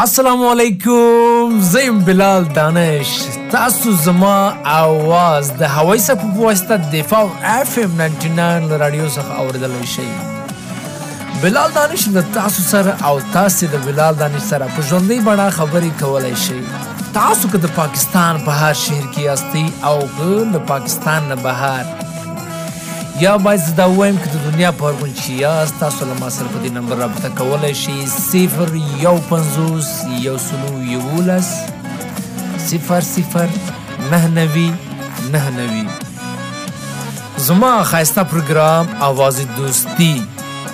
السلام علیکم زیم بلال دانش تاسو زما اواز د هوای سپ په واسطه د فاو اف ام 99 رادیو څخه اوریدل شي بلال دانش د تاسو سره او تاسو د بلال دانش سره په ژوندې بڑا خبرې کولای شي تاسو که د پاکستان بهر شهر کې استي او که د پاکستان نه بهر یا باید زده وایم که د دنیا په هر کونج چې یاست تاسو له ما سره په دې نمبر رابطه کولی شئ صفر یو پنځوس یو سلو یولس صفر صفر نه نوي نه نوي. زما ښایسته پروګرام اواز دوستی.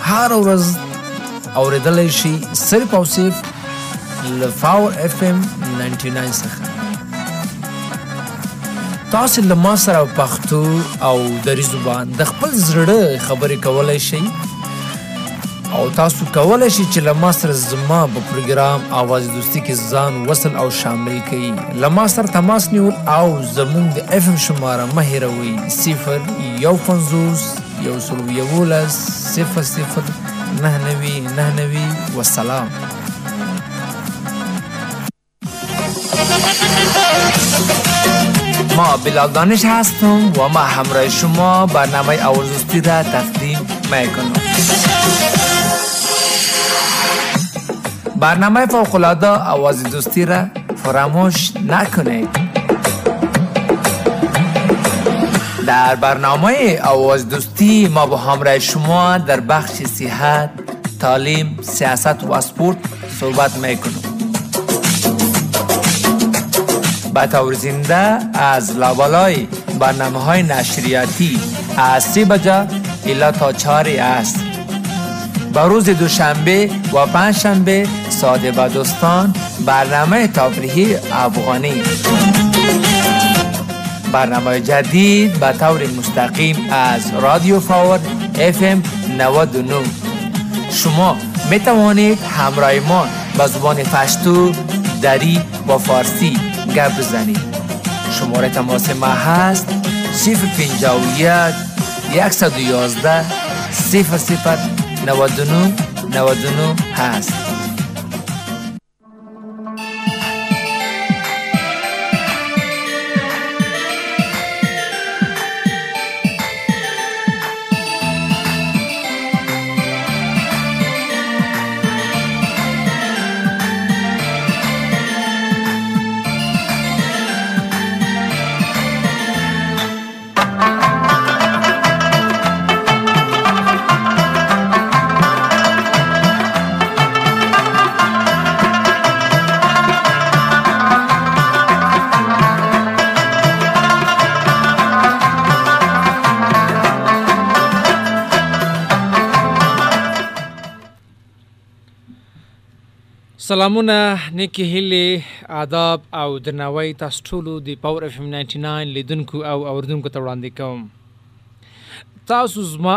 هر ورځ اورېدلی شي صرف او صرف له فاور اف ام 99 څخه. تاسو له ما سره پښتو او دری زبان د خپل زړه خبرې کولای شئ. او تاسو کولای شئ چې له ما سره زما په پروګرام اواز دوستی کې ځان وصل او شامل کړئ. له ما سره تماس نیول او زموږ د اف ام شماره مه هیروئ. صفر یو پنځوس یو سلو یولس صفر صفر نه نوي نه نوي والسلام بلال دانش هستم و ما همراه شما برنامه آوازوستی را تقدیم میکنم برنامه فوقلاده آواز دوستی را فراموش نکنید در برنامه آواز دوستی ما با همراه شما در بخش صحت، تعلیم، سیاست و اسپورت صحبت میکنم. به طور زنده از لابالای برنامه های نشریاتی از سی بجا الا تا چهار است به روز دوشنبه و پنج شنبه ساده و دوستان برنامه تفریحی افغانی. برنامه جدید به طور مستقیم از رادیو فاور اف ام 99 شما می توانید همراه ما به زبان پشتو، دری و فارسی گپ بزنید شماره تماس ما هست 051 111 00 99 99 هست. سلامونه نیکی هلی آداب او درناوی تاسو ټولو د پاور اف ام 99 لیدونکو او اوردونکو ته وړاندې کوم. تاسو زما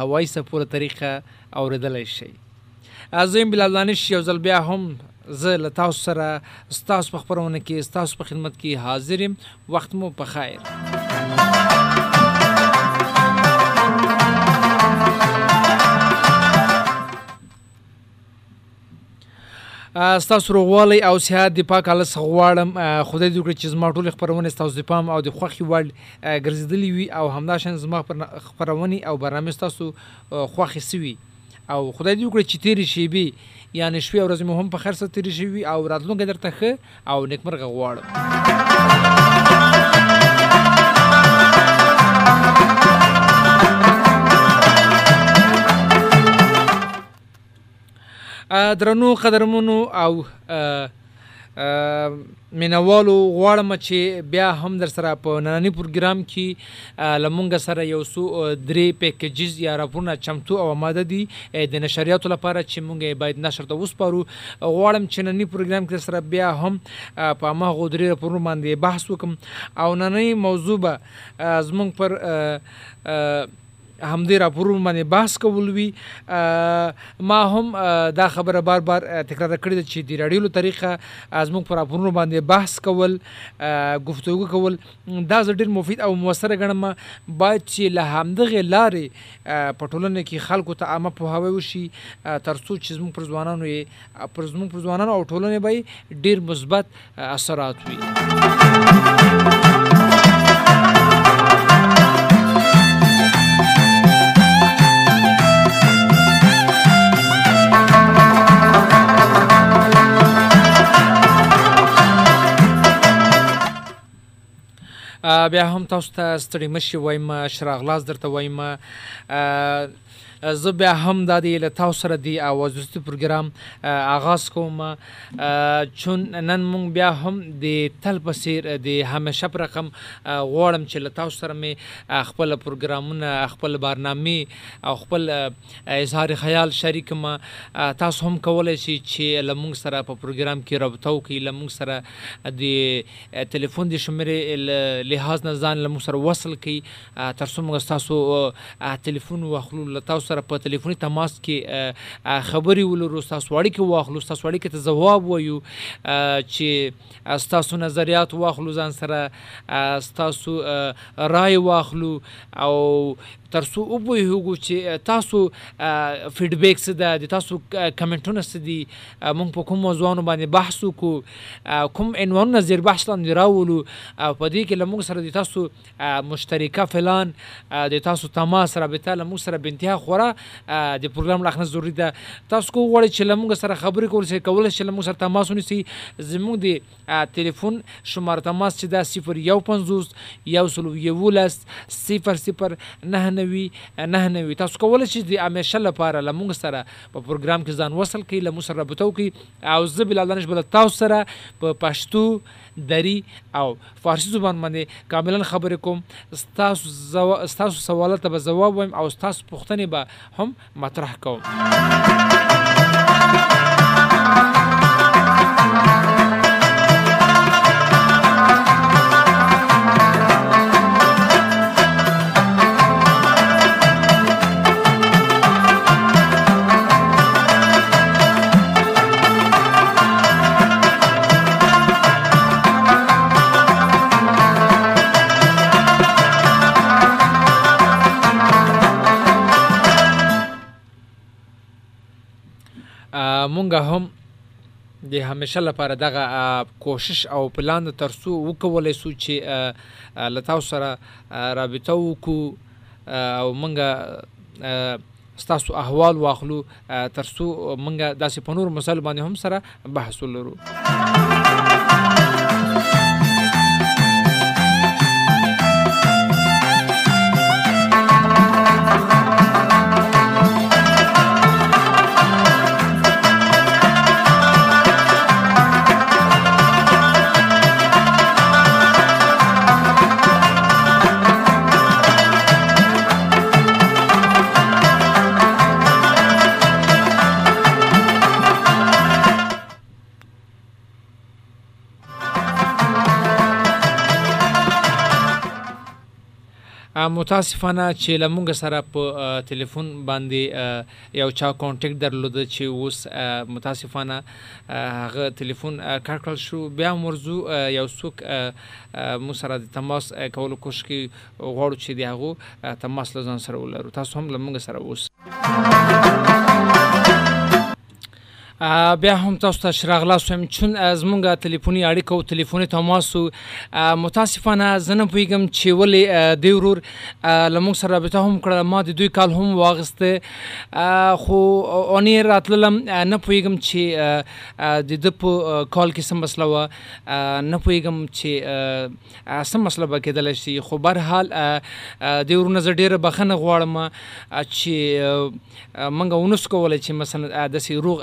هوای سپور طریقه اوریدلای شئ. عظیم بلال دانش یو ځل بیا هم زه له تاسو سره، ستاسو په خبرونه کې، ستاسو په خدمت کې حاضر یم. وخت مو په خیر. ستاسو روغوالی او صحت د پاک الله څخه غواړم. خدای دې وکړي چې زما ټولې خپرونې ستاسو د پام او د خوښي وړ ګرځېدلې وي او همداشان زما خپرونې او برنامې ستاسو خوښي سوي او خدای دې وکړي چې تیرې شي یعنې شپې او ورځې مو هم په خیر سره تیرې شوي او راتلونکی درته ښه او نیکمرغه غواړم. درنو قدرمنو او مینوالو غواړم چې بیا هم در سره په نننی پروګرام کې لمونګ سره یو سو درې پیکیجز یا راپورونه چمتو او آماده دي د نشریاتو لپاره چې مونږ باید نشر ته وسپارو. غواړم چې نننی پروګرام کې سره بیا هم په ما غوډري راپورونه باندې بحث وکم. او نننی موضوع به زمونږ پر همدې راپورونو باندې بحث کول وی ما هم دا خبره بار بار تکرار کړې ده چې د رادیو طریقه از موږ پر راپورونو باندې بحث کول گفتگو کول دا ډېر مفید او مؤثر غنم باید چې له همدغه لارې پټولنه کې خلکو ته عامه په هوا وشي ترڅو چې زموږ پر ځوانانو یې پر زموږ پر ځوانانو او ټولنې به ډېر مثبت اثرات وي بیا هم تاسو ته ستړي مشي وایم شراغلاس درته وایم زه بیا هم د دې له تاسو سره دی اواز ورستي پروګرام آغاز کوم چون نن مونږ بیا هم د تل پسیر د همیشه پر رقم غواړم چې له تاسو سره مې خپل پروګرامونه، خپل برنامه او خپل اظهار خیال شریک ما تاسو هم کولای شئ چې لمونږ سره په پروګرام کې رابطه وکړئ لمونږ سره د ټلیفون د شمیرې لحاظ نه ځان لمونږ سره وصل کړئ تر څو موږ تاسو ټلیفون واخلو، له تاسو سره په ټلیفوني تماس کې خبري ولرو تاسو وړي کې واخلو تاسو وړي کې ته جواب وایو چې تاسو نظریات واخلو، ځان سره تاسو رائے واخلو، او ترسو او به هغه چې تاسو فیډبیک څه ده تاسو کمنټونه څه دي مونږ په کوم موضوعونو باندې بحث وکړو کوم عنوانونه زیر بحث لاندې راولو په دې کې لمونږ سره د تاسو مشترکه فلان د تاسو تماس، رابطه لمونږ سره بنتها خورا د پروګرام لخنه ضروری ده. تاسو کو غواړئ چې لمونږ سره خبرې کول شي کول شي لمونږ سره تماس ونیسي زموږ د ټلیفون شماره تماس چې دا 0 1 یو سلو یولس 0 0 نه نوي تاسو کولای شئ د همیشه لپاره لمونږ سره په پروګرام کې ځان وصل کړئ لمونږ سره رابطه وکړئ. او زه بلال دانش بل تاسو سره په پښتو دری او فارسی زبان باندې کاملا خبرې کوم. تاسو زو... تاسو سوالات به جواب وایم او تاسو پوښتنې به هم مطرح کوم. مونږ هم د همیشه لپاره دغه کوشش او پلان ترسو وکولای سو چې لتاو سره رابطه وکړو او مونږ ستاسو احوال واخلو ترسو مونږه داسې په نور مسل باندې هم سره بحث ولرو. متاسفانه چې لمونږ سره په ټلیفون باندې یو چا کانټیکټ درلود چې اوس متاسفانه هغه ټلیفون کړکل شو. بیا مرزو یو څوک مو سره د تماس کولو کوشش کوي، غواړو چې دی هغه تماس لزان سره ولرو. تاسو هم لمونږ سره اوس بیا هم تاسو ته شراغلا سوم چون از مونږه ټلیفوني اړیکه او ټلیفوني تماس متاسفانه زنه پویګم چې ولې دی ورور لمونږ سره رابطه هم کړه ما د دوی کال هم واغسته خو اونې راتللم نه پویګم چې د د په کال کې سم مسله و نه پویګم چې سم مسله به کېدل شي. خو بهر حال دی ورونه زه ډیره بخنه غواړم چې منګه ونس کولای چې مثلا د سی روغ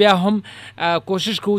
بیا ہم کوشش کو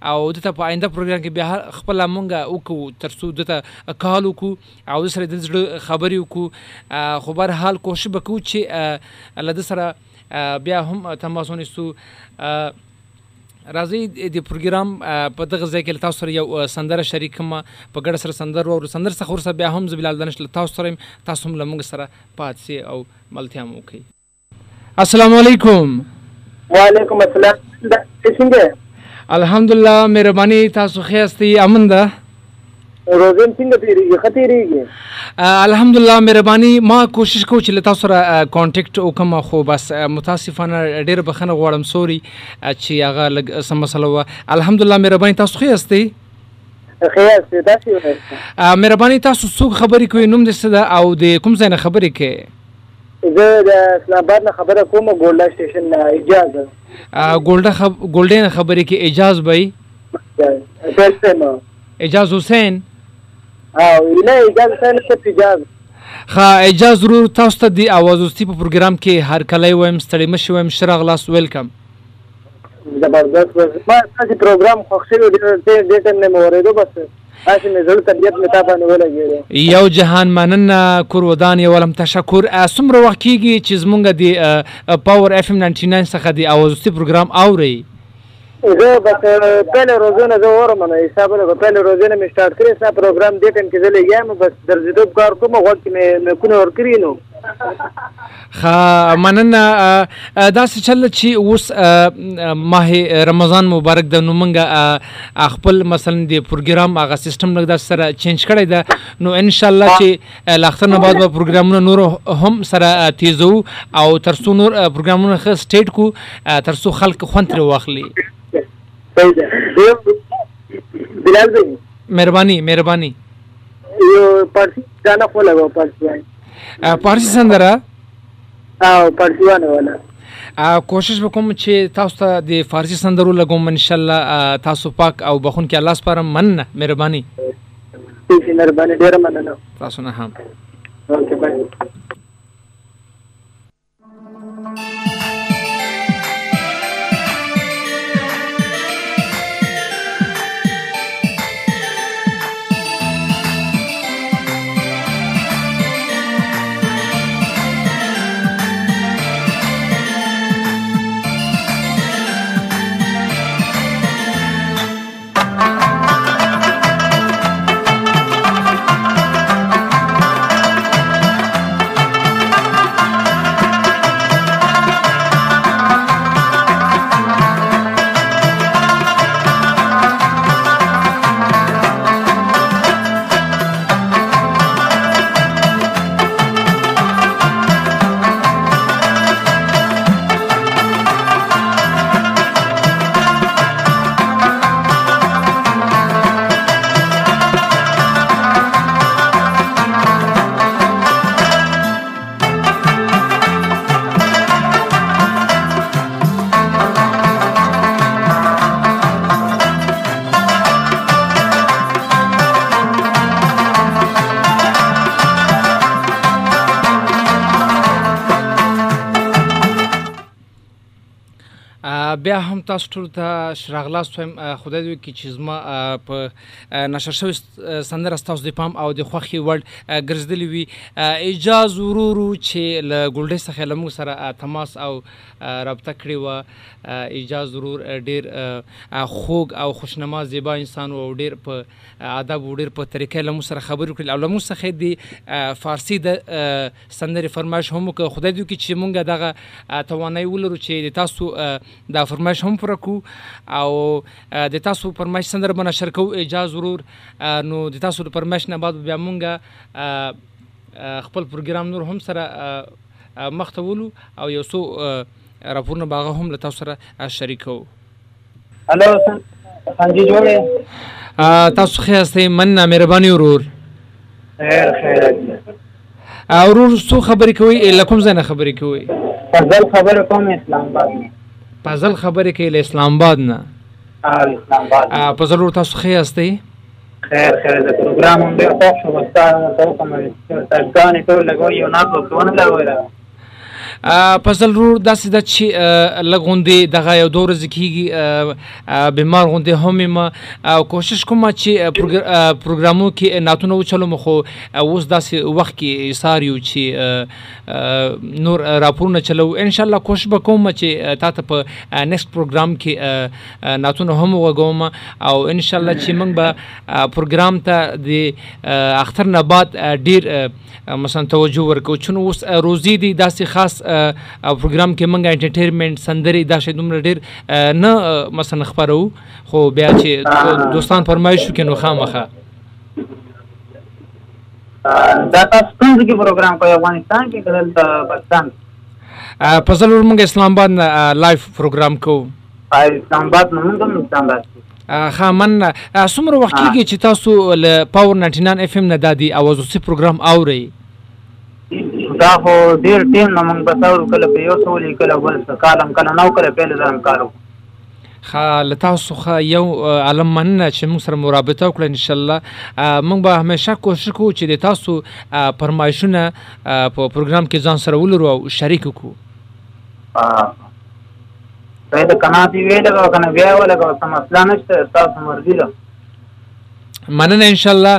او دته پا آئندہ پروگرام کی بیا خپلا منگ او کو ترسو دته کالو کو او سره د خبرې وکړو خو بهر حال کوشش بکو چی له سره بیا هم تماس ونیسو. راځي د پروګرام په دغه ځای کې تاسو سره یو سندره شریک ما په ګډ سره سندر او سندر څخه ورسره بیا هم زبیلال دانش تاسو سره تاسو هم لمغ سره پات سي او ملتیا مو کوي السلام علیکم. وعلیکم السلام. څنګه؟ الحمدلله مهرباني تاسو خیاستي امن ده؟ روزن څنګه تیریږي خطرېږي الحمدلله مهرباني ما کوشش کوم چې تاسو سره کانټیکټ وکم خو بس متاسفانه ډېر بخنه غواړم سوري چې هغه لګ سم مسله و الحمدلله مهرباني تاسو خو یاستئ مهرباني تاسو څوک خبرې کوي نوم دې څه او د کوم ځای نه خبرې کوي زه د اسلام آباد نه خبره کوم ګولډا سټیشن نه اجازه ګولډا خب ګولډا خبرې کې اجازه بای اجاز حسین او نه اجازه اجازه خا اجازه ضرور تاسو ته دی اواز په پروګرام کې هر کله ستړي شرغ لاس ویلکم زبردست ما تاسو پروګرام ټیم نه موریدو بس یو جهان مننه یو لم تشکر اسمره وخت کیږي چې زمونږ دی پاور اف ام 99 څخه دی پروګرام اوري زه بس پهله روزونه زه اورم، نو حساب له پهله روزونه می سٹارټ کړی سنا پروګرام دې ټیم کې زه لګیم بس درځېدو کار کوم وخت کې مې کونه ور کړی نو خا مننه دا څه چل چې اوس ماه رمضان مبارک د نو منګه خپل مثلا د پروګرام هغه سیستم لګدا سره چینج کړی دا نو ان شاء الله چې لاختر نه بعد به پروګرامونه نور هم سره تیزو او ترسو نور پروګرامونه خ سټیټ کو ترسو خلک خوند واخلي. مهرباني مهرباني. یو پارسی گانا خو لگاو پارسی پارسی سندره او پارسی وانه ولا کوشش وکوم چې تاسو ته د فارسی سندرو لګوم ان شاء الله تاسو پاک او بخون کې الله سپاره من مهرباني مهرباني ډیره مننه تاسو نه هم اوکے بای بیا هم تاسو ټول ته شراغلاس وایم خدای دې کې چې زما په نشر شوی سندره تاسو د پام او د خوخي وړ ګرځدلی وي. اجازه ورورو چې له ګولډې څخه لمو سره تماس او رابطه کړی و اجازه ضرور ډیر خوږ او خوشنما، زیبا انسان او ډیر په ادب او ډیر په طریقې لمو سره خبرې کړل او لمو څخه د فارسی د سندره فرمایش هم خدای دې کې چې مونږ دغه توانای ولرو چې تاسو دا فرمایش هم پر کو او د تاسو فرمایش سندره بنا شرکو اجازه ضرور. نو د تاسو فرمایش نه بعد بیا مونږه خپل پروګرام نور هم سره مختولو او یو څو راپورونه باغه هم له تاسو سره شریکو هلو سنجي جوړه تاسو خیر استئ مننه مهرباني ورور. خیر خیر ورور څو خبرې کوي لکم زنه خبرې کوي فضل خبر کوم اسلام آباد. فضل خبرې کوي له اسلام آباد نه. اسلام آباد په ضرور تاسو خیر استئ خیر خیر د پروګرام هم ډیر خوښ شو ته کوم تاسو ټول لګوي یو نه په ونه لګوي فضل رور داسې ده چې لږ غوندې دغه یو دوه ورځې کېږي بیمار غوندې هم یم او کوشش کوم چې پروګرامو کې ناتونه وچلم خو اوس داسې وخت کې ایثار یو چې نور راپورونه چلو ان شاء الله کوشش وکوم چې تا ته په نیکست پروګرام کې ناتونه هم وګوم او ان شاء الله چې موږ به پروګرام ته د اختر نه بعد ډیر مثلا توجه ورکو چون اوس روزي دي، داسې خاص پروګرام کې موږ انټرټینمنت سندري دا شی دومره ډیر نه مثلا خبرو خو بیا چې دوستان فرمایش وکړي نو خامخه دا تاسو پروګرام کوي افغانستان کې کله پاکستان؟ په موږ اسلام آباد لایف پروګرام کو اسلام آباد موږ هم اسلام آباد ها من څومره وخت کېږي چې تاسو له پاور 99 اف ام نه دادی اواز اوسې پروګرام اوري دا خو ډیر ټیم نه موږ به تاسو کله په یو څول کله بل څه. کالم کله نو کله په ځان کارو خا لتاسو خا یو علم مننه چې موږ سره مرابطه وکړو ان شاء الله موږ به همیشه کوشش کوو چې د تاسو پرمایشونه په پروګرام کې ځان سره ولرو او شریک وکړو ا دا کنا دی ویل کنه بیا ولا کوم مسله نشته تاسو مرضی له مننه ان شاء الله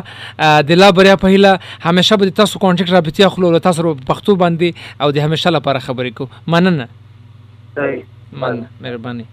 د لا بریا په هیله همیشه به تاسو کانټیکټ رابطه خلو تاسو په پښتو باندې او د همیشه لپاره خبرې کو مننه. صحیح مننه. مهرباني.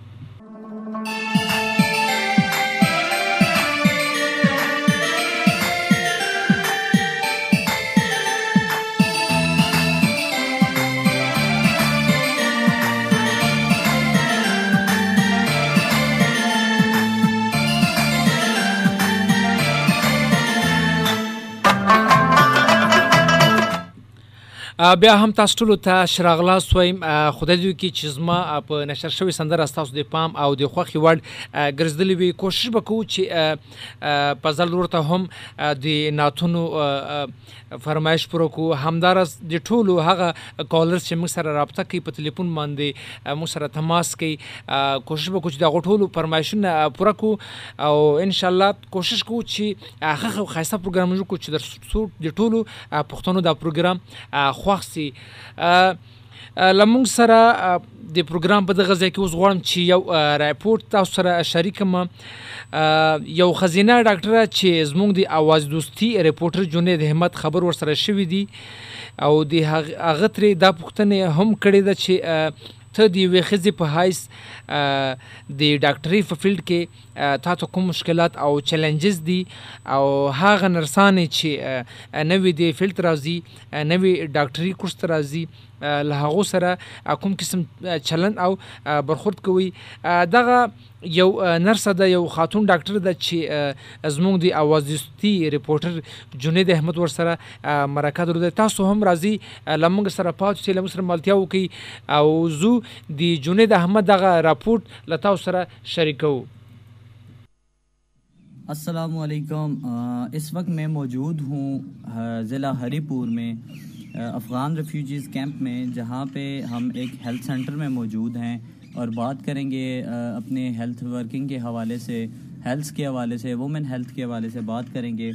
بیا هم تاسو ټول ته شراغلا سویم خدای دې کی چې زما په نشر شوی سندره تاسو د پام او د خوخي وړ ګرځدلې وی کوشش وکړو چې په ځل ورته هم د ناتونو فرمایش پرو کو همدار د ټولو هغه کالرز چې موږ سره رابطه کوي په ټلیفون باندې موږ سره تماس کوي. کوشش وکړو چې د ټولو فرمایشونه پوره کو او ان شاء الله کوشش کوو چې هغه خاصه پروګرام جوړ کړو چې د ټولو پښتنو دا پروګرام خوښ سي. لمونږ سره د پروګرام په دغه ځای کې اوس غواړم چې یو راپورټ تاسو سره شریکم. یو خزینه ډاکټر چې زموږ د اواز دوستي ریپورټر جنید احمد خبر ور سره شوې دي او د هغه ترې دا پوښتنه هم کړې ده چې ته دی وی ښځې په هایس د ډاکټري په فیلډ کې تاسو کوم مشکلات او چیلنجز دي او هاغه نرسانې چې نوې دی فیلډ راځي نوې ډاکټري کورس ته راځي له هغه سره کوم قسم چلن او برخورد کوي. دغه یو نرس ده، یو خاتون ډاکټر ده چې زموږ دی اوازستی ریپورټر جنید احمد ور سره مرکه درلوده. تاسو هم راځي لمغه سره پات چې لمغه سره ملتیا وکي او زو دی جنید احمد دغه راپورټ لتاو سره شریکو السلام علیکم۔ اس وقت میں موجود ہوں ضلع ہری پور میں افغان ریفیوجیز کیمپ میں، جہاں پہ ہم ایک ہیلتھ سینٹر میں موجود ہیں۔ اور بات کریں گے اپنے ہیلتھ ورکنگ کے حوالے سے ہیلتھ کے حوالے سے وومن ہیلتھ کے حوالے سے بات کریں گے۔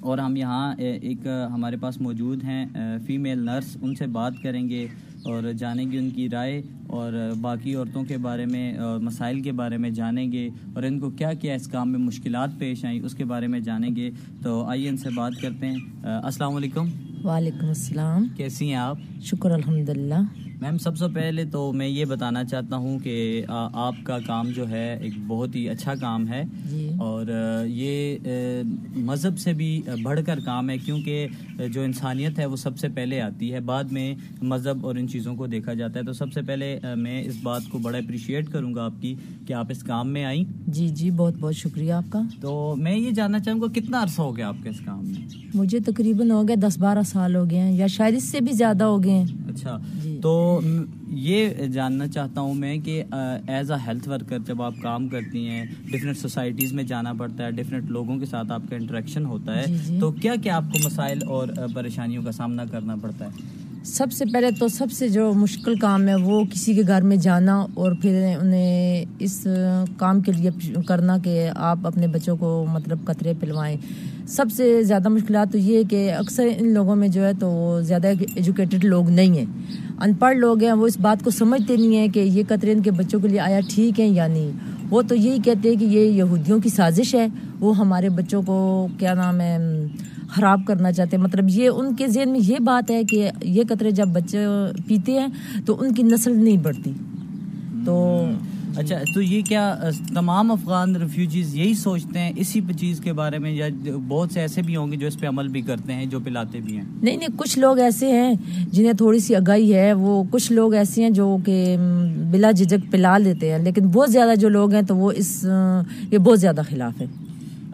اور ہم یہاں ایک ہمارے پاس موجود ہیں فیمیل نرس ان سے بات کریں گے۔ اور جانیں گے ان کی رائے اور باقی عورتوں کے بارے میں اور مسائل کے بارے میں جانیں گے اور ان کو کیا کیا اس کام میں مشکلات پیش آئیں اس کے بارے میں جانیں گے۔ تو آئیے ان سے بات کرتے ہیں۔ السلام علیکم۔ وعلیکم السلام۔ کیسی ہیں آپ؟ شکر الحمد للہ میم سب سے پہلے تو میں یہ بتانا چاہتا ہوں کہ آپ کا کام جو ہے ایک بہت ہی اچھا کام ہے اور یہ مذہب سے بھی بڑھ کر کام ہے کیونکہ جو انسانیت ہے وہ سب سے پہلے آتی ہے بعد میں مذہب اور ان چیزوں کو دیکھا جاتا ہے تو سب سے پہلے میں اس بات کو بڑا اپریشیٹ کروں گا آپ کی کہ آپ اس کام میں آئیں جی جی بہت بہت شکریہ آپ کا تو میں یہ جاننا چاہوں گا کتنا عرصہ ہو گیا آپ کے اس کام میں مجھے تقریباً ہو گیا دس بارہ سال ہو گئے ہیں یا شاید اس سے بھی زیادہ ہو گئے ہیں. اچھا جی. تو یہ جاننا چاہتا ہوں میں کہ ایز اے ہیلتھ ورکر جب آپ کام کرتی ہیں ڈفرینٹ سوسائٹیز میں جانا پڑتا ہے ڈفرینٹ لوگوں کے ساتھ آپ کا انٹریکشن ہوتا ہے جی جی۔ تو کیا کیا آپ کو مسائل اور پریشانیوں کا سامنا کرنا پڑتا ہے؟ سب سے پہلے تو سب سے جو مشکل کام ہے وہ کسی کے گھر میں جانا اور پھر انہیں اس کام کے لیے کرنا کہ آپ اپنے بچوں کو مطلب قطرے پلوائیں۔ سب سے زیادہ مشکلات تو یہ ہے کہ اکثر ان لوگوں میں جو ہے تو وہ زیادہ ایجوکیٹڈ لوگ نہیں ہیں۔ ان پڑھ لوگ ہیں، وہ اس بات کو سمجھتے نہیں ہیں کہ یہ قطرے ان کے بچوں کے لیے آیا ٹھیک ہے یا نہیں۔ وہ تو یہی کہتے ہیں کہ یہ یہودیوں کی سازش ہے، وہ ہمارے بچوں کو کیا نام ہے خراب کرنا چاہتے ہیں۔ مطلب یہ ان کے ذہن میں یہ بات ہے کہ یہ قطرے جب بچے پیتے ہیں تو ان کی نسل نہیں بڑھتی۔ تو اچھا تو یہ کیا تمام افغان ریفیوجیز یہی سوچتے ہیں اسی چیز کے بارے میں یا بہت سے ایسے بھی ہوں گے جو اس پہ عمل بھی کرتے ہیں جو پلاتے بھی ہیں؟ نہیں نہیں کچھ لوگ ایسے ہیں جنہیں تھوڑی سی اگائی ہے۔ وہ کچھ لوگ ایسے ہیں جو کہ بلا جھجک پلا لیتے ہیں لیکن بہت زیادہ جو لوگ ہیں تو وہ اس یہ بہت زیادہ خلاف ہے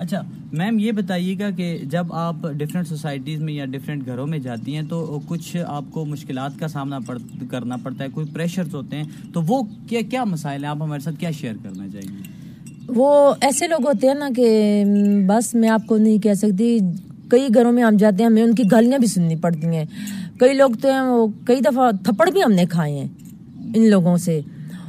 اچھا میم یہ بتائیے گا کہ جب آپ ڈفرینٹ سوسائٹیز میں یا ڈفرینٹ گھروں میں جاتی ہیں تو کچھ آپ کو مشکلات کا سامنا کرنا پڑتا ہے، کوئی پریشرز ہوتے ہیں، تو وہ کیا کیا مسائل ہیں؟ آپ ہمارے ساتھ کیا شیئر کرنا چاہیں گے؟ وہ ایسے لوگ ہوتے ہیں نا کہ بس میں آپ کو نہیں کہہ سکتی، کئی گھروں میں ہم جاتے ہیں، ہمیں ان کی گالیاں بھی سننی پڑتی ہیں۔ کئی لوگ تو ہیں، وہ کئی دفعہ تھپڑ بھی ہم نے کھائے ہیں ان لوگوں سے۔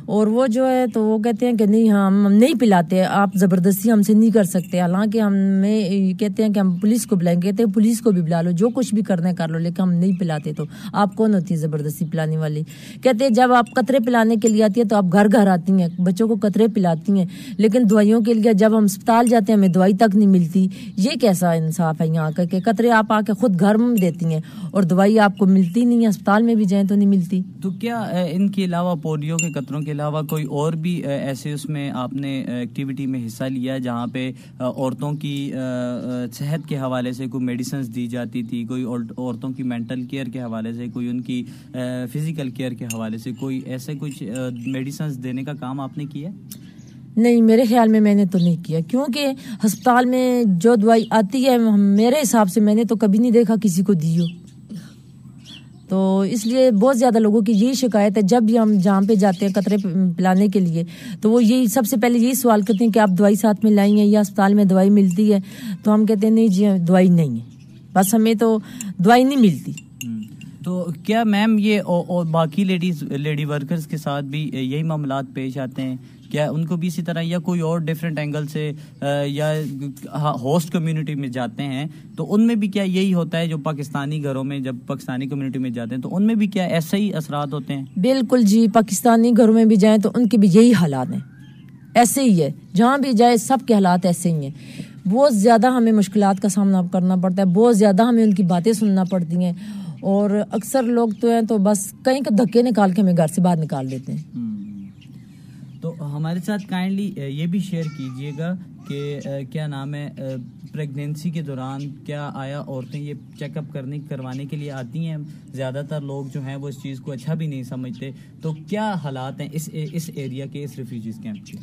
اور وہ جو ہے تو وہ کہتے ہیں کہ نہیں ہاں، ہم نہیں پلاتے، آپ زبردستی ہم سے نہیں کر سکتے۔ حالانکہ ہمیں کہتے ہیں کہ ہم پولیس کو بلائیں کہتے ہیں پولیس کو بھی بلا لو، جو کچھ بھی کرنا ہے کر لو، لیکن ہم نہیں پلاتے۔ تو آپ کون ہوتی ہے زبردستی پلانے والی؟ کہتے ہیں جب آپ قطرے پلانے کے لیے آتی ہے تو آپ گھر گھر آتی ہیں، بچوں کو قطرے پلاتی ہیں۔ لیکن دوائیوں کے لیے جب ہم اسپتال جاتے ہیں، ہمیں دوائی تک نہیں ملتی۔ یہ کیسا انصاف ہے یہاں کا کہ قطرے آپ آ کے خود گھر میں دیتی ہیں اور دوائی آپ کو ملتی نہیں ہے، اسپتال میں بھی جائیں تو نہیں ملتی۔ تو کیا ان کے علاوہ پولیو کے قطروں کے علاوہ کوئی اور بھی ایسے اس میں آپ نے ایکٹیویٹی میں حصہ لیا جہاں پہ عورتوں کی صحت کے حوالے سے کوئی میڈیسنز دی جاتی تھی، کوئی عورتوں کی مینٹل کیئر کے حوالے سے، کوئی ان کی فزیکل کیئر کے حوالے سے کوئی ایسے کچھ میڈیسنز دینے کا کام آپ نے کیا؟ نہیں، میرے خیال میں میں نے تو نہیں کیا، کیونکہ ہسپتال میں جو دوائی آتی ہے میرے حساب سے میں نے تو کبھی نہیں دیکھا کسی کو دی ہو تو اس لیے بہت زیادہ لوگوں کی یہی شکایت ہے، جب بھی ہم جہاں پہ جاتے ہیں قطرے پلانے کے لیے، تو وہ یہی سب سے پہلے یہی سوال کرتے ہیں کہ آپ دوائی ساتھ میں لائی ہیں یا اسپتال میں دوائی ملتی ہے؟ تو ہم کہتے ہیں، نہیں جی دوائی نہیں ہے۔ بس ہمیں تو دوائی نہیں ملتی۔ تو کیا میم یہ باقی لیڈیز، لیڈی ورکرز کے ساتھ بھی یہی معاملات پیش آتے ہیں؟ کیا ان کو بھی اسی طرح یا کوئی اور ڈفرینٹ اینگل سے یا ہوسٹ کمیونٹی میں جاتے ہیں تو ان میں بھی کیا یہی ہوتا ہے جو پاکستانی گھروں میں جب پاکستانی کمیونٹی میں جاتے ہیں تو ان میں بھی کیا ایسے ہی اثرات ہوتے ہیں؟ بالکل جی پاکستانی گھروں میں بھی جائیں تو ان کے بھی یہی حالات ہیں۔ ایسے ہی ہے جہاں بھی جائے سب کے حالات ایسے ہی ہیں۔ بہت زیادہ ہمیں مشکلات کا سامنا کرنا پڑتا ہے بہت زیادہ ہمیں ان کی باتیں سننا پڑتی ہیں۔ اور اکثر لوگ تو ہیں تو بس کہیں کا دھکے نکال کے ہمیں گھر سے باہر نکال دیتے ہیں۔ ہمارے ساتھ کائنڈلی یہ بھی شیئر کیجیے گا کہ کیا نام ہے پریگنینسی کے دوران کیا آیا عورتیں یہ چیک اپ کرنے، کروانے کے لیے آتی ہیں؟ زیادہ تر لوگ جو ہیں وہ اس چیز کو اچھا بھی نہیں سمجھتے۔ تو کیا حالات ہیں اس اس ایریا کے، اس ریفیوجیز کیمپ کے؟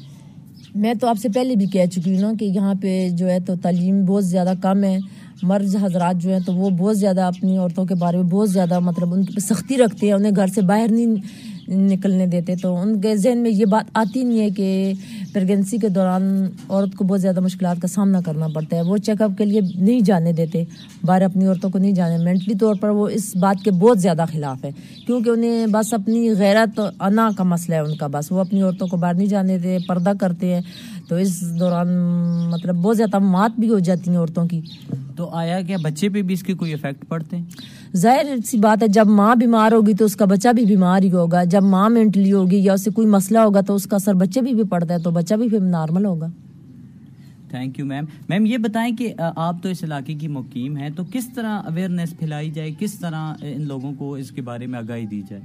میں تو آپ سے پہلے بھی کہہ چکی ہوں نا کہ یہاں پہ جو ہے تو تعلیم بہت زیادہ کم ہے۔ مرض حضرات جو ہیں تو وہ بہت زیادہ اپنی عورتوں کے بارے میں بہت زیادہ مطلب ان کی سختی رکھتے ہیں، انہیں گھر سے باہر نہیں نکلنے دیتے تو ان کے ذہن میں یہ بات آتی نہیں ہے کہ پریگنسی کے دوران عورت کو بہت زیادہ مشکلات کا سامنا کرنا پڑتا ہے، وہ چیک اپ کے لیے نہیں جانے دیتے، باہر اپنی عورتوں کو نہیں جانے مینٹلی طور پر وہ اس بات کے بہت زیادہ خلاف ہے۔ کیونکہ انہیں بس اپنی غیرت انا کا مسئلہ ہے ان کا بس، وہ اپنی عورتوں کو باہر نہیں جانے دیتے، پردہ کرتے ہیں۔ تو اس دوران مطلب بہت زیادہ مات بھی ہو جاتی ہیں عورتوں کی۔ تو آیا کیا بچے پہ بھی اس کے کوئی افیکٹ پڑتے ہیں؟ ظاہر سی بات ہے جب ماں بیمار ہوگی تو اس کا بچہ بھی بیمار ہی ہوگا۔ جب ماں مینٹلی ہوگی یا اسے کوئی مسئلہ ہوگا تو اس کا اثر بچے بھی, بھی پڑتا ہے تو بچہ بھی پھر نارمل ہوگا۔ تھینک یو میم میم یہ بتائیں کہ آپ تو اس علاقے کی مقیم ہیں تو کس طرح اویئرنیس پھیلائی جائے؟ کس طرح ان لوگوں کو اس کے بارے میں آگاہی دی جائے؟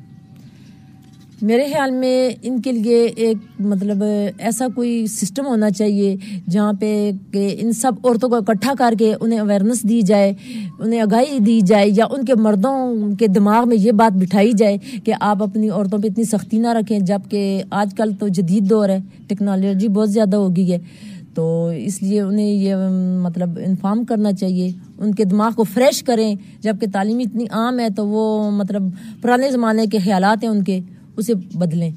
میرے خیال میں ان کے لیے ایک مطلب ایسا کوئی سسٹم ہونا چاہیے جہاں پہ کہ ان سب عورتوں کو اکٹھا کر کے انہیں اویئرنیس دی جائے، انہیں آگاہی دی جائے یا ان کے مردوں کے دماغ میں یہ بات بٹھائی جائے کہ آپ اپنی عورتوں پہ اتنی سختی نہ رکھیں جبکہ آج کل تو جدید دور ہے ٹیکنالوجی بہت زیادہ ہو گئی ہے۔ تو اس لیے انہیں یہ مطلب انفارم کرنا چاہیے، ان کے دماغ کو فریش کریں۔ جبکہ تعلیم اتنی عام ہے تو وہ مطلب پرانے زمانے کے خیالات ہیں ان کے۔ اسے بدلیں۔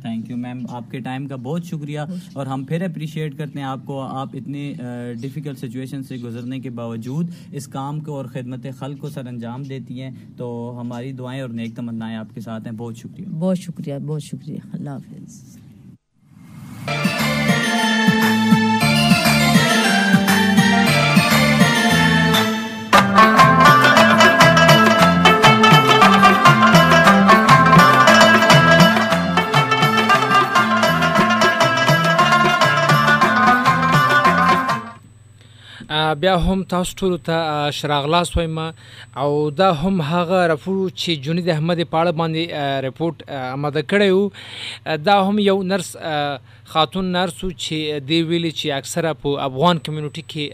تھینک یو میم آپ کے ٹائم کا بہت شکریہ۔ اور ہم پھر اپریشیٹ کرتے ہیں آپ کو آپ اتنی ڈیفیکلٹ سچویشن سے گزرنے کے باوجود اس کام کو اور خدمت خلق کو سر انجام دیتی ہیں۔ تو ہماری دعائیں اور نیک تمنائیں آپ کے ساتھ ہیں۔ بہت شکریہ۔ بہت شکریہ بہت شکریہ۔ اللہ حافظ۔ بیا هم تاسو ټول ته شراغلاس وایم. او دا هم هغه رپورټ چې جنید احمد پاړه باندې رپورټ آماده کړی دا هم یو نرس خاتون نرسو چې دی ویلي چې اکثره په افغان کمیونټي کې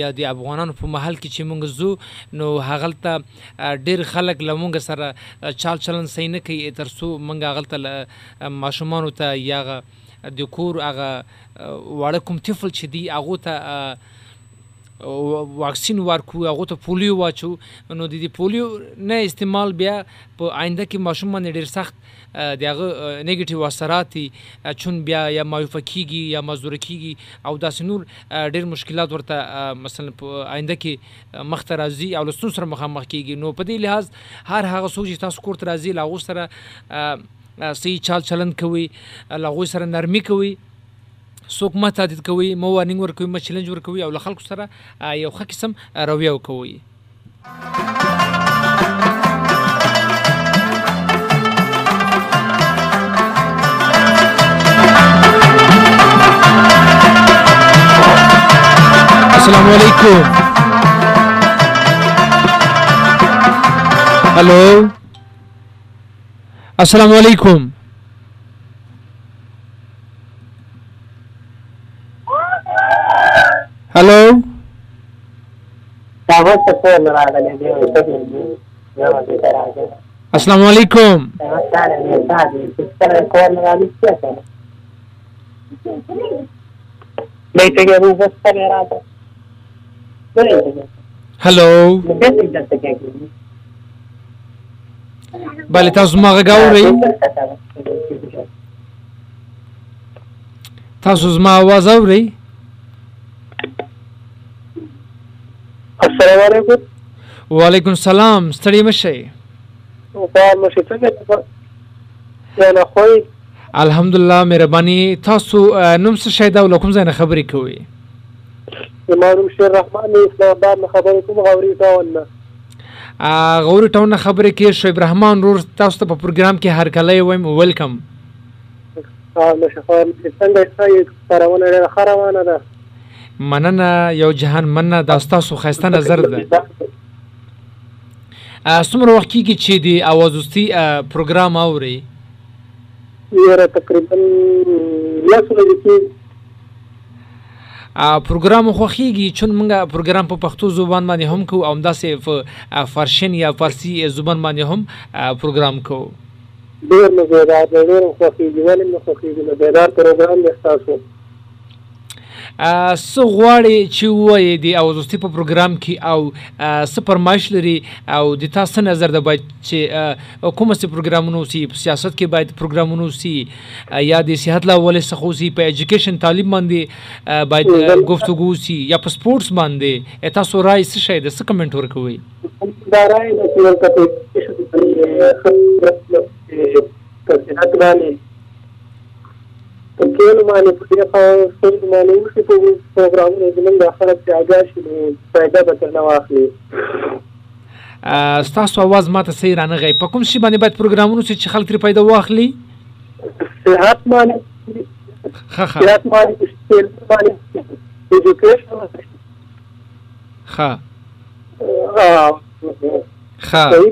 یا د افغانانو په محل کې چې مونږ زو نو هغلته ډیر خلک لمونږ سره چال چلن صحیح نه کوي. ترڅو مونږ هغلته ماشومان ته یا د کور، هغه واړه کوم طفل چې دی هغه ته واکسین ورکو هغه ته پولیو واچو. نو د دې پولیو نه استعمال بیا په آینده کې ماشوم باندې ډیر سخت دغه نیگیټیو اثرات چون بیا یا مایوف کیږي یا مزور کیږي او داسې نور ډیر مشکلات ورته مثلا په آینده کې مخ ته راځي او لسون سره مخامخ کیږي. نو په دې لحاظ هر هغه څوک چې تاسو کور ته راځي لاغو سره صحیح چال چلن کوي لاغو سره نرمي کوي. څوک ما تهدید کوي مو وارنینګ ورکوي، ما چیلنج ورکوي او له خلکو سره یو ښه قسم رویه وکوي. السلام علیکم. ہلو السلام علیکم. ಹಲೋ السلام علیکم ہلو بله تاسو ما غاوري تاسو ما السلام علیکم۔ وعلیکم السلام ستړي مشه الحمدلله مهرباني. تاسو نوم څه شي دا ولکم زنه خبرې کوي زما نوم شیر رحمان اسلام آباد نه خبرې کوم غوري ټاون نه. غوري ټاون نه خبرې کوي شعیب رحمان رور تاسو ته په پروګرام کې هر کله وایم ویلکم. څنګه ښه کارونه ډېره خروانه ده. مننه یو جهان مننه دا ستاسو خسته نظر ده. څومره وخت کېږي چې د اوازوستي پروګرام اوري یاره تقریباً لس ورځې کېږي پروګرام خوخیږي چون موږ پروګرام په پښتو زبان باندې هم کو او داسې په فارشن یا فارسی زبان باندې هم پروګرام کو ډېر مزیدار ډېر خوخیږي ولې نه خوخیږي مزیدار پروګرام دی تاسو څه غواړي چې وایي د اوزوستي په پروګرام کې او څه پرمایش لري او د تاسو نظر د باید چې کومه سي پروګرامونو سي سیاست کې باید پروګرامونو سي یا د صحت لا ولې څه سي په ایجوکیشن تعلیم باندې باید گفتگو سي یا په سپورتس باندې. تاسو رائے څه شي د څه کمنټ ورکوي دا رائے د څه ورکته په باندې په دې خو باندې وشي په پروګرامونو زمونږ د خلک چې آګاه شي نو فایده به ترنه واخلي ستاسو اواز ماته صحیح رانغی په کوم شي باندې باید پروګرامونو چې خلک ترې پیدا واخلي صحت ښه صحت باندې سیل باندې ایجوکیشن ښه ښه صحیح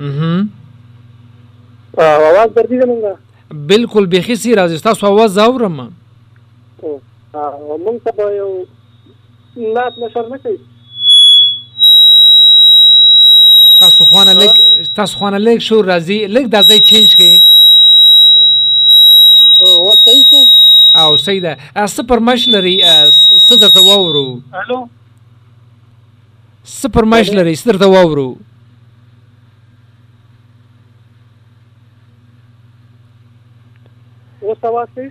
دی زمونږه بالکل به خسي راځي تاسو اواز اورم او موږ ته یو نات نشر نه کوي. تاسو خوانه لګ تاسو خوانه لګ شو راځي لګ د ځای چینج او او سیدا سپر صدر ته وورو الو؟ سپر صدر ته وورو او اواز کوي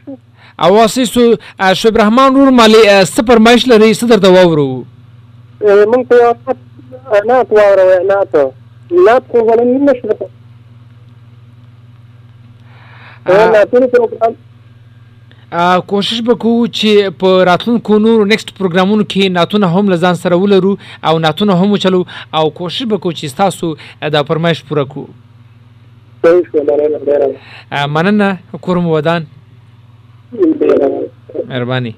اواز یې شعیب رحمان ور مالی څه پرمایش لري صدر درته وورو موږ په نه په واورو نه ته. نه په ولن نه شته کوشش وکړو چې په راتلونکو نور نیکست پروګرامونو کې ناتونه هم لزان سره ولرو او ناتونه هم چلو او کوشش وکړو چې تاسو دا پرمایش پوره کړو. مننه کورم ودان مهرباني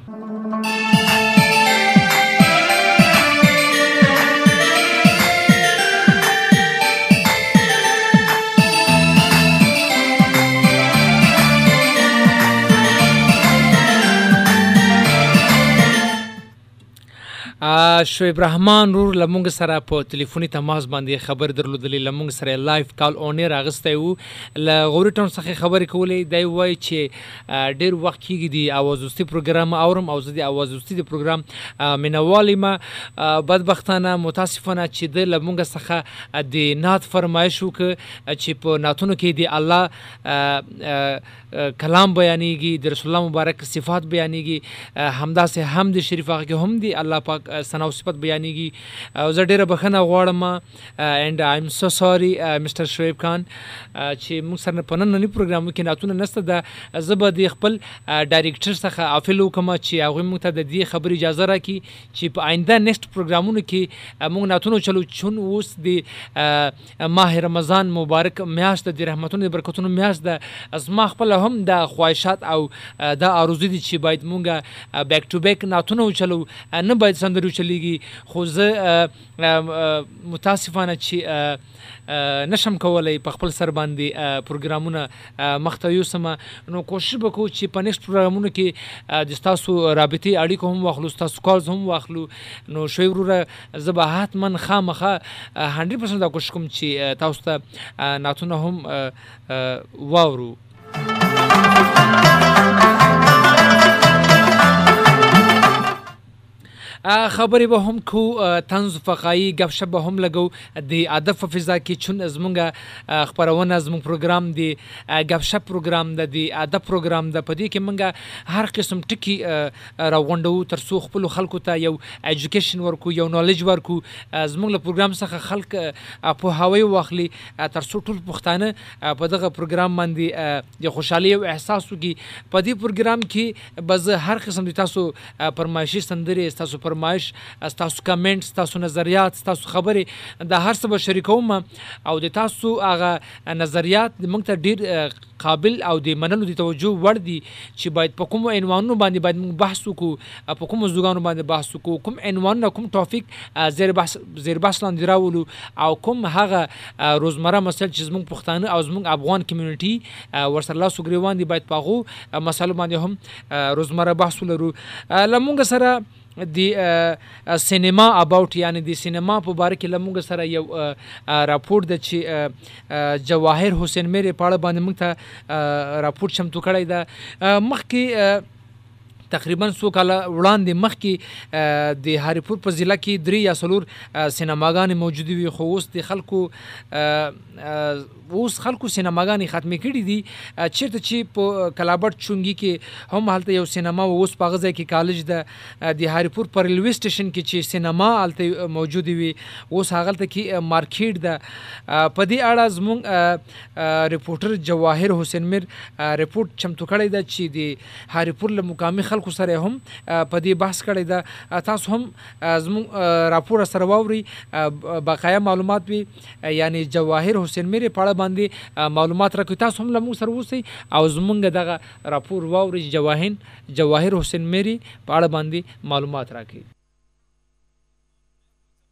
شعیب رحمان رور لمونږ سره په ټلیفوني تماس باندې خبر درلودلې لمونږ سره لایف کال اونیر اغسته وو ل غوري ټاون څخه خبرې کولې دی وای چې ډیر وخت کېږي دی اوازوستي پروګرام اورم او زه د اوازوستي د پروګرام آ، مینوالې ما بدبختانه متاسفانه چې د لمونږ څخه آ، د نات فرمایش وک چې په ناتونو کې دی الله کلام بیانېږي د رسول الله مبارک صفات بیانېږي همدا سه هم د شریف هغه کې هم دی الله پاک آ، ثنا او صفات بیانېږي او زه ډیره بخنه غواړم and I am so sorry mister Shoaib Khan. چې موږ سره په نننی پروګرام کې ناتونه نسته د زه به د خپل ډایریکټر څخه افیل وکم چې هغه موږ ته د دې خبرې اجازه راکړي چې په آینده نیکسټ پروګرامونو کې موږ ناتونه چلو چون اوس د ماه رمضان مبارک میاشت د رحمتونو د برکتونو میاشت د ازما خپل هم د خواهشات او د ارزو دي چې باید مونږه بیک ټو بیک ناتونه وچلو نه باید سندرې سندري وچلیږي خو زه متاسفانه چې نشم کولای په خپل سر باندې پروګرامونه مخته یوسم. نو کوشش وکړو چې په نیکسټ پروګرامونو کې د تاسو رابطي اړیکو هم واخلو تاسو کالز هم واخلو. نو شوی وروره، زه به حتما خامخه 100% دا کوشش کوم چې تاسو ته ناتونه هم واورو. خبرې به هم کو آ، طنز فقایي غب شپ به هم لګو د ادب په فضا کې چون زمونږه آ، خبرونه زمونږ پروګرام دی آ، شپ پروګرام د د ادب پروګرام د پدې کې مونږه هر قسم ټکی آ، راغونډو تر څو خپل خلکو ته یو اډوکیشن ورکو یو نالج ورکو. آ، زمونږ له پروګرام څخه خلک په هوای واخلي. تر څو ټول پښتانه په دغه پروګرام باندې د خوشحالي او احساس وکي. په دې پروګرام کې به زه هر قسم د تاسو آ، فرمایشي سندرې تاسو فرمایش تاسو کمنټس تاسو نظریات تاسو خبرې د هر څه به شریکوم. او د تاسو هغه نظریات موږ ته ډیر قابل او د منلو د توجه وړ دي چې باید په کوم عنوانونو باندې باید موږ بحث وکړو په کوم موضوعاتو باندې بحث وکړو کوم عنوان نه کوم ټاپک زیر بحث زیر بحث لاندې راولو او کوم هغه روزمره مسل چې زموږ پښتانه او زموږ افغان کمیونټي ورسره لاس وګریوان دي باید په هغو مسلو باندې هم روزمره بحث ولرو. آ، سره دی سینما اباوت یعنی دی سینما په باره کې لمونږ سره یو آ، د چې جواهر حسین میرے پاړه باندې موږ ته آ، راپور چمتو کړی دا مخکې آ، تقریباً څو کاله وړاندې مخکې آ، د هریپور په ضلع کې درې یا څلور آ، سینماګانې موجودې وي خو اوس د خلکو اوس خلکو سینماګانې ختمې کړي دي. آ، چیرته چې په کلابټ چونګي کې هم هلته یو سینما و اوس په هغه کې کالج ده آ، د هریپور پر ریلوی سټیشن کې چې سینما هلته موجودې وي اوس هغلته کې آ، مارکیټ ده. آ، په دې اړه زموږ ریپورټر جواهر حسین میر آ، ریپورت چمتو کړی ده چې د هریپور له مقامي خلکو خلکو سره هم په دې بحث کړی ده. آ، تاسو هم آ، زموږ راپور سره واوري بقایا معلومات وي. یعنی جواهر حسین میر په باندې معلومات راکوي تاسو هم له موږ سره اوسئ او زموږ دغه راپور واوري چې جواهر حسین میری په باندې معلومات راکړي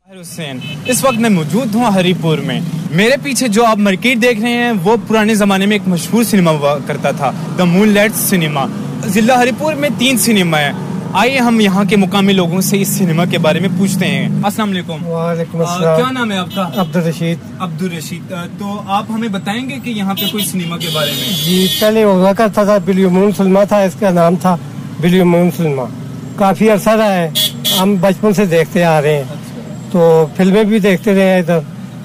طاہر حسین اس وقت میں موجود ہوں ہری پور میں. میرے پیچھے جو آپ مارکیٹ دیکھ رہے ہیں وہ پرانے زمانے میں ایک مشہور سنیما ہوا کرتا تھا دا مون لائٹ سنیما ضلع ہری پور میں تین سنیما ہیں۔ آئیے ہم یہاں کے مقامی لوگوں سے اس سنیما کے بارے میں پوچھتے ہیں۔ السلام علیکم۔ وعلیکم السلام۔ کیا نام ہے آپ کا؟ عبد الرشید عبد الرشید تو آپ ہمیں بتائیں گے کہ یہاں پہ کوئی سنیما کے بارے میں؟ جی پہلے ہوا کرتا تھا بلیومون سلما تھا اس کا نام تھا بلیومون سلما کافی عرصہ رہا ہے ہم بچپن سے دیکھتے آ رہے ہیں۔ تو فلمیں بھی دیکھتے رہے ہیں ادھر۔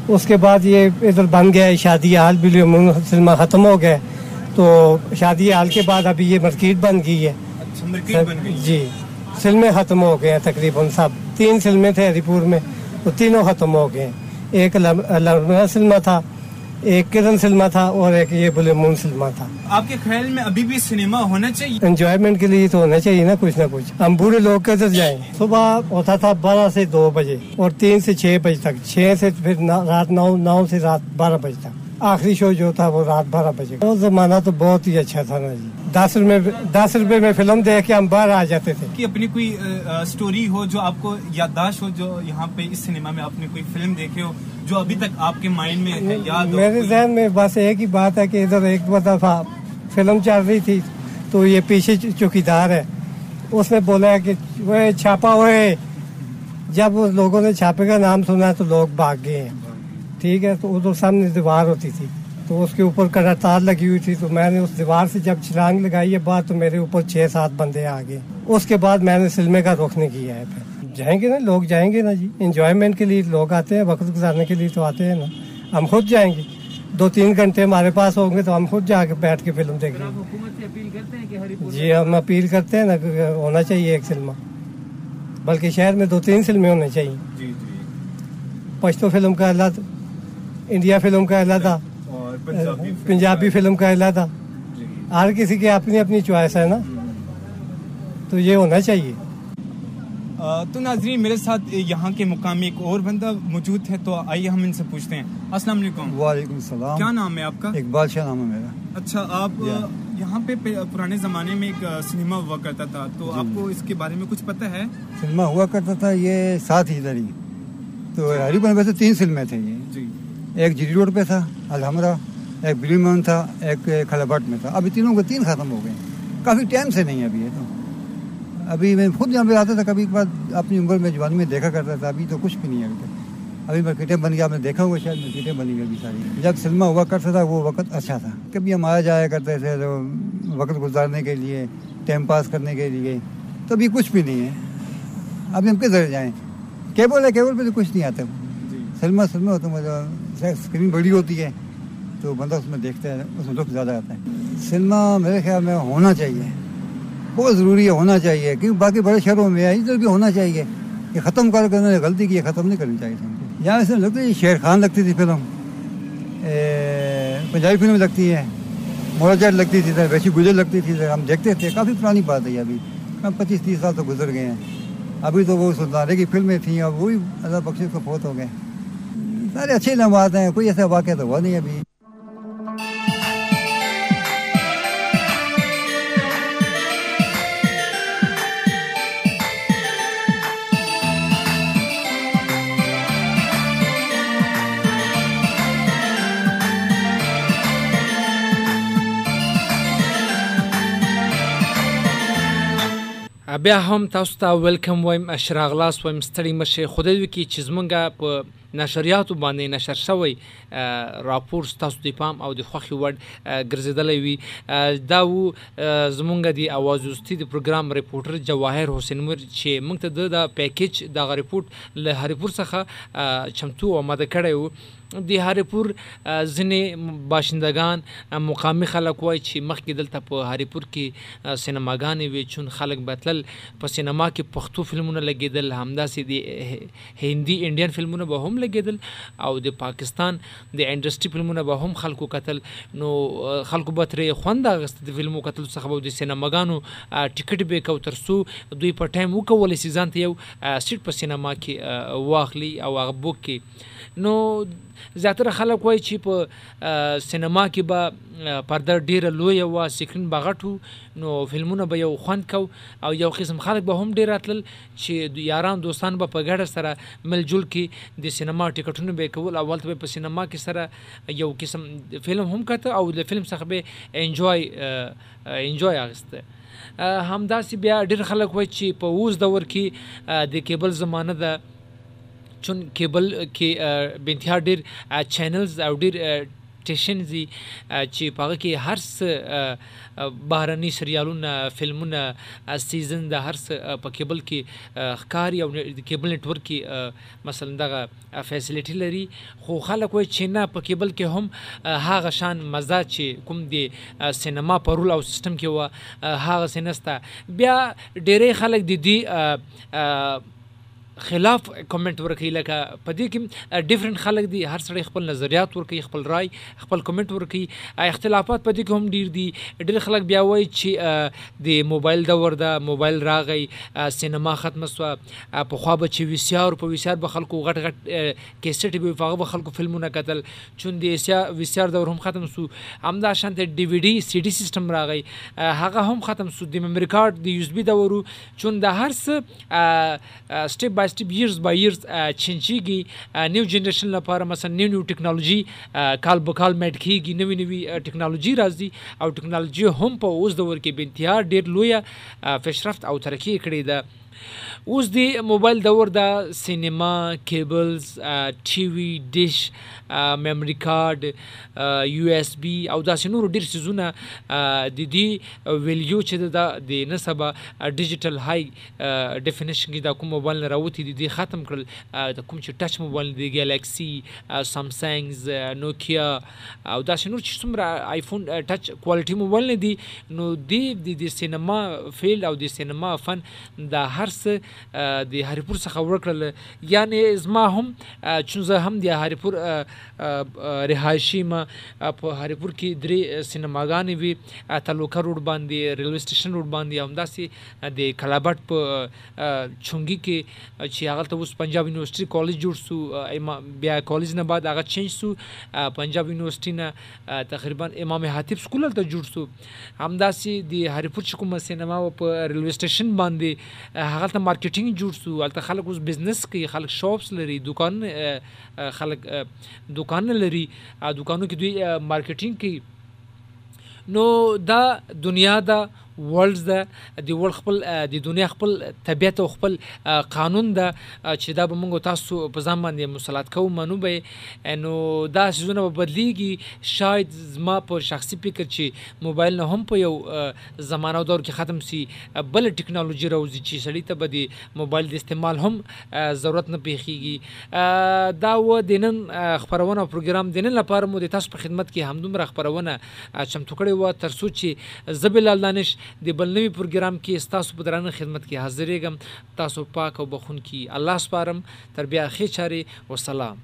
اس کے بعد یہ ادھر بن گیا ہے شادی حال بلیومون سلما ختم ہو گئے تو شادی حال کے بعد ابھی یہ مسجد بن گئی ہے۔ اچھا مرکیٹ جی فلمیں ختم ہو گئے ہیں تقریباً سب۔ تین فلمیں تھے ہری پور میں وہ تینوں ختم ہو گئے۔ ہیں ایک لرمنا سلما تھا ایک کرن سلما تھا اور ایک یہ بلے مون سلما تھا۔ آپ کے خیال میں ابھی بھی سنیما ہونا چاہیے؟ انجوائمنٹ کے لیے تو ہونا چاہیے نا کچھ نہ کچھ۔ ہم بوڑھے لوگ کیسے جائیں۔ صبح ہوتا تھا بارہ سے دو بجے اور تین سے چھ بجے تک۔ چھ سے پھر رات نو نو سے رات بارہ بجے تک۔ آخری شو جو تھا وہ رات بارہ بجے۔ وہ زمانہ تو بہت ہی اچھا تھا نا جی۔ دس روپے دس روپے میں فلم دیکھ کے ہم باہر آ جاتے تھے۔ کہ اپنی کوئی سٹوری ہو جو آپ کو یادداشت ہو جو یہاں پہ اس سنیما میں آپ نے کوئی فلم دیکھے ہو جو ابھی تک آپ کے مائنڈ میں ہے یاد میرے ذہن میں بس ایک ہی بات ہے کہ ادھر ایک دفعہ فلم چل رہی تھی تو یہ پیچھے چوکیدار ہے۔ اس نے بولا کہ وہ چھاپا ہوئے جب لوگوں نے چھاپے کا نام سنا تو لوگ بھاگ گئے ہیں۔ ٹھیک ہے تو ادھر سامنے دیوار ہوتی تھی۔ تو اس کے اوپر کڑا تار لگی ہوئی تھی۔ تو میں نے اس دیوار سے جب چھلانگ لگائی ہے بعد تو میرے اوپر چھ سات بندے آ گئے۔ اس کے بعد میں نے سلمے کا رخ نہیں کیا ہے۔ پھر جائیں گے نا لوگ جائیں گے نا جی۔ انجوائمنٹ کے لیے لوگ آتے ہیں وقت گزارنے کے لیے تو آتے ہیں نا۔ ہم خود جائیں گے۔ دو تین گھنٹے ہمارے پاس ہوں گے تو ہم خود جا کے بیٹھ کے فلم دیکھ لیں گے۔ جی ہم اپیل کرتے ہیں نا ہونا چاہیے ایک سلما بلکہ شہر میں دو تین فلمیں ہونے چاہیے۔ جی جی۔ پشتو فلم کا الگ انڈیا فلم کا اور پنجابی پنجابی فلم کا تھا۔ جی۔ ہر کسی کی اپنی اپنی چوائس ہے نا۔ تو یہ ہونا چاہیے۔ تو ناظرین میرے ساتھ یہاں کے مقامی ایک اور بندہ موجود ہے تو آئیے ہم ان سے پوچھتے ہیں۔ السلام علیکم۔ وعلیکم السلام۔ کیا نام ہے آپ کا؟ اقبال شاہ نام ہے میرا۔ اچھا آپ یہاں پہ پرانے زمانے میں ایک سنیما ہوا کرتا تھا۔ تو آپ کو اس کے بارے میں کچھ پتہ ہے؟ فلمہ ہوا کرتا تھا یہ ساتھ ہی ادھر ہی۔ تو ہری میں ویسے تین فلمیں تھے یہ۔ جی ایک جی روڈ پہ تھا الحمرہ ایک بلی مون تھا ایک کھلبٹ میں تھا۔ ابھی تینوں کے تین ختم ہو گئے کافی ٹائم سے نہیں ہے ابھی یہ تو۔ ابھی میں خود یہاں پہ آتا تھا کبھی کبھار اپنی عمر میں جوانی میں دیکھا کرتا تھا ابھی تو کچھ بھی نہیں ہے ابھی مارکیٹیں بن گئی آپ نے دیکھا ہوگا شاید مارکیٹیں بنی ہوئی ابھی ساری۔ جب سلما ہوا کرتا تھا وہ وقت اچھا تھا۔ کبھی ہم آیا جایا کرتے تھے تو وقت گزارنے کے لیے ٹائم پاس کرنے کے لیے تو ابھی کچھ بھی نہیں ہے۔ ابھی ہم کدھر جائیں؟ کیبل ہے کیبل پہ تو کچھ نہیں آتا۔ سلما سلما ہوتا مطلب اسکرین بڑی ہوتی ہے، تو بندہ اس میں دیکھتا ہے، اس میں لطف زیادہ آتا ہے۔ سلما میرے خیال میں ہونا چاہیے۔ بہت ضروری ہے ہونا چاہیے، کیونکہ باقی بڑے شہروں میں ہے ادھر بھی ہونا چاہیے۔ یہ ختم کر کے انہوں نے غلطی کی ہے، ختم نہیں کرنی چاہیے۔ یہاں سے لگتی ہے شیر خان لگتی تھی فلم۔ پنجابی فلم لگتی ہے۔ مولا لگتی تھی، ادھر ویسی گجر لگتی تھی۔ ادھر ہم دیکھتے تھے، کافی پرانی بات ہے ابھی۔ کم پچیس تیس سال تو گزر گئے ہیں۔ ابھی تو وہ سلطانے کی فلمیں تھیں، اب وہی اللہ بخش کو فوت ہو گئے۔ سارے اچھے لمحات ہیں کوئی ایسا واقعہ تو ہوا نہیں ابھی بیا هم تاسو ته ویلکم وایم اشراغلاس وایم ستړي مشه خدای وکي چې زمونږه په نشریاتو باندې نشر شوی راپور تاسو د پام او د خوخي وړ ا، ګرځیدلی وي. دا و زمونږ د اواز وستي د پروګرام ریپورټر جواهر حسین مر چې موږ ته د دا پیکیج د ریپورت له هریپور څخه چمتو او ماده کړی وو. د هریپور ا، ځینې باشندگان مقامی خلک وای چې مخکې دلته په هریپور کې سینماګانې وي چون خلک بتل په سینما کې پښتو فلمونه لګیدل همداسې د هندي انډین فلمونه به هم لګیدل او د پاکستان د انډستری فلمونه به هم خلکو قتل نو خلکو به ترې خوند اغست د فلمو قتل څخه به د سینماګانو ټیکټ به کو ترسو دوی په ټایم وکول شي ځان ته یو سیټ په سینما کې واخلي او هغه بوک کې نو زیاتره خلک وایي چې په سینما کې به پرده ډیره لوی و سکرین بغټو نو فلمونه به یو خوند کو او یو قسم خلک به هم ډیر راتلل چې یاران دوستان به په ګډه سره ملجل کې د سینما ټیکټونه به کول. اول ته په سینما کې سره یو قسم فلم هم کته او د فلم څخه به انجوای انجوای اغسته همداسې بیا ډیر خلک وایي چې په اوس دور کې د کیبل زمانه ده. چون کیبل کې بنتیا ډیر چینلز او ډیر ا، ایکسپیکټیشنز دي چې په کې هر څه بهرني سریالونه فلمونه سیزن د هر څه په کیبل کې ښکاری او کیبل نتورک کې مثلا دغه فیسیلیټی لري خو خلک وایي چې نه په کیبل کې هم هغه شان مزه چې کوم دی سینما په رول او سیستم کې و هغه سینستا۔ بیا ډېرې خلک د دې خلاف کمنټ ورکړي لکه په دې کې ډیفرنٹ خلک دي. هر سړی خپل نظریات ورکړي خپل رائے خپل کمنټ ورکړي اختلافات په دې کې هم ډیر دي. ډیر خلک بیا وایي چې د موبایل دور ده موبایل راغی سینما ختم سو په خوا به چې وی په وی سی آر به خلکو غټ غټ کیسټ به فغه به خلکو فلمونه کتل. چون د سی وی دور هم ختم سو همدا Shanta D V D C D system راغی. هغه هم ختم سو د میموري کارت د یو اس بي دورو. چون د هر څه step by step years by years چینجیږي new generation لپاره مثلا نیو نیو ټیکنالوژي کال به کال میټ کیږي نوې نوې ټیکنالوژي راځي او ټیکنالوژي هم په اوس دور کې بنتیا ډیر لوی فشرفت او ترقی کړې ده اوس دی موبایل دور د سینما، کیبلز ټي وي ډیش میموري کارت یو اس بي او داسې نور ډیر سيزونه د دې ویلیو چې د د نسبه ډیجیټل های ډیفینیشن کې د کوم موبایل نه راوتی دي ختم کړل د کوم چې ټچ موبایل دی ګالاکسي سامسنګز نوکیا او داسې نور چې څومره آیفون ټچ کوالټي موبایل نه دي، نو دی د سینما فیلډ او د سینما فن د هر څه د هریپور څخه ورکړل. یعنی زما هم چون زه هم د هریپور رهایشي ما په هریپور کې درې سینماګانې وي تلوکا روډ باندې، ریلوی سټیشن روډ باندې همداسې د کلابټ په چونګي کې چې هغه ته اوس پنجاب یونیورسيټي کالج جوړ سو بیا کالج نه بعد هغه چینج سو پنجاب یونیورسيټي نه تقریباً امام حاتب سکول ته جوړ سو همداسې د هریپور چې کوم سینما په ریلوی سټیشن باندې هغه ته مارکیټینګ جوړ سو البته خلک اوس بزنس کوي، خلک شاپس لري دکان خلک دکان لري دکانو کې دوی مارکیټینګ کوي. نو دا دنیا دا ورلډز ده، د ورلد خپل د دنیا خپل طبيعت او خپل قانون ده چې دا به موږ تاسو په ځان باندې مسلط کوو، منو به نو دا سيزونه به بدليږي شاید زما په شخصي فکر چې موبایل نه هم په یو زمانه دور کې ختم سي. بل ټکنالوژي راوځي چې سړی ته به د موبایل د استعمال هم ضرورت نه پیخيږي دا و د نن خبرونه پروګرام د نن لپاره مو د تاسو په خدمت کې همدومره خبرونه چمتو کړې و تر څو چې زبل دانش د بل نوی پروګرام کې تاسو په درانه خدمت کې حاضرېږم. تاسو پاک او بخون کې الله سپارم. تر بیا خې چاري والسلام